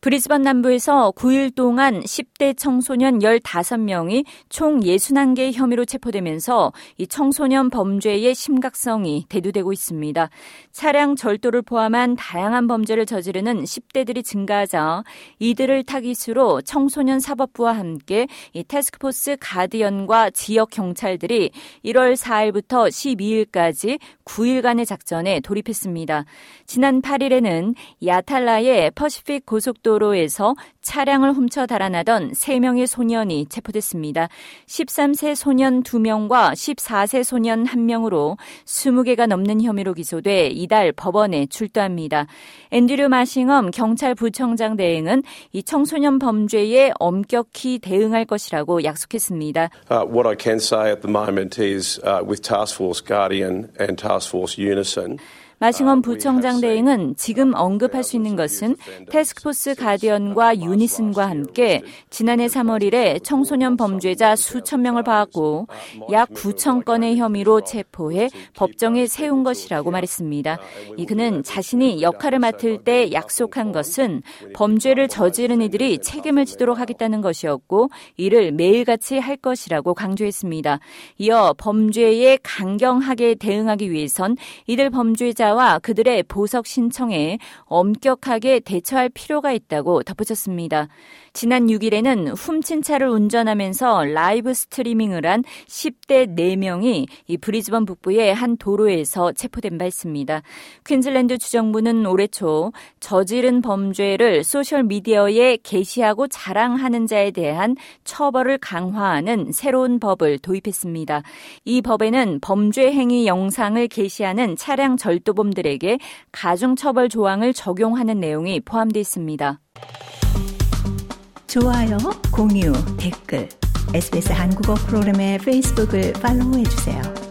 브리즈번 남부에서 9일 동안 10대 청소년 15명이 총 61개 혐의로 체포되면서 이 청소년 범죄의 심각성이 대두되고 있습니다. 차량 절도를 포함한 다양한 범죄를 저지르는 10대들이 증가하자 이들을 타깃으로 청소년 사법부와 함께 이 태스크포스 가디언과 지역 경찰들이 1월 4일부터 12일까지 9일간의 작전에 돌입했습니다. 지난 8일에는 야탈라의 퍼시픽 고속도로 고속도로에서 차량을 훔쳐 달아나던 3명의 소년이 체포됐습니다. 13세 소년 2명과 14세 소년 1명으로 20개가 넘는 혐의로 기소돼 이달 법원에 출두합니다. 앤드류 마싱엄 경찰부청장 대행은 이 청소년 범죄에 엄격히 대응할 것이라고 약속했습니다. Uh, what I can say at the moment is uh, with Task Force Guardian and Task Force Unison 마싱엄 부청장 대행은 지금 언급할 수 있는 것은 테스크포스 가디언과 유니슨과 함께 지난해 3월 이래 청소년 범죄자 수천 명을 봐왔고 약 9천 건의 혐의로 체포해 법정에 세운 것이라고 말했습니다. 이 그는 자신이 역할을 맡을 때 약속한 것은 범죄를 저지른 이들이 책임을 지도록 하겠다는 것이었고 이를 매일같이 할 것이라고 강조했습니다. 이어 범죄에 강경하게 대응하기 위해선 이들 범죄자 피해자와 그들의 보석 신청에 엄격하게 대처할 필요가 있다고 덧붙였습니다. 지난 6일에는 훔친 차를 운전하면서 라이브 스트리밍을 한 10대 4명이 이 브리즈번 북부의 한 도로에서 체포된 바 있습니다. 퀸즐랜드 주정부는 올해 초 저지른 범죄를 소셜 미디어에 게시하고 자랑하는 자에 대한 처벌을 강화하는 새로운 법을 도입했습니다. 이 법에는 범죄 행위 영상을 게시하는 차량 절도 범들에게 가중처벌 조항을 적용하는 내용이 포함되어 있습니다. 좋아요, 공유, 댓글, SBS 한국어 프로그램의 페이스북을 팔로우해 주세요.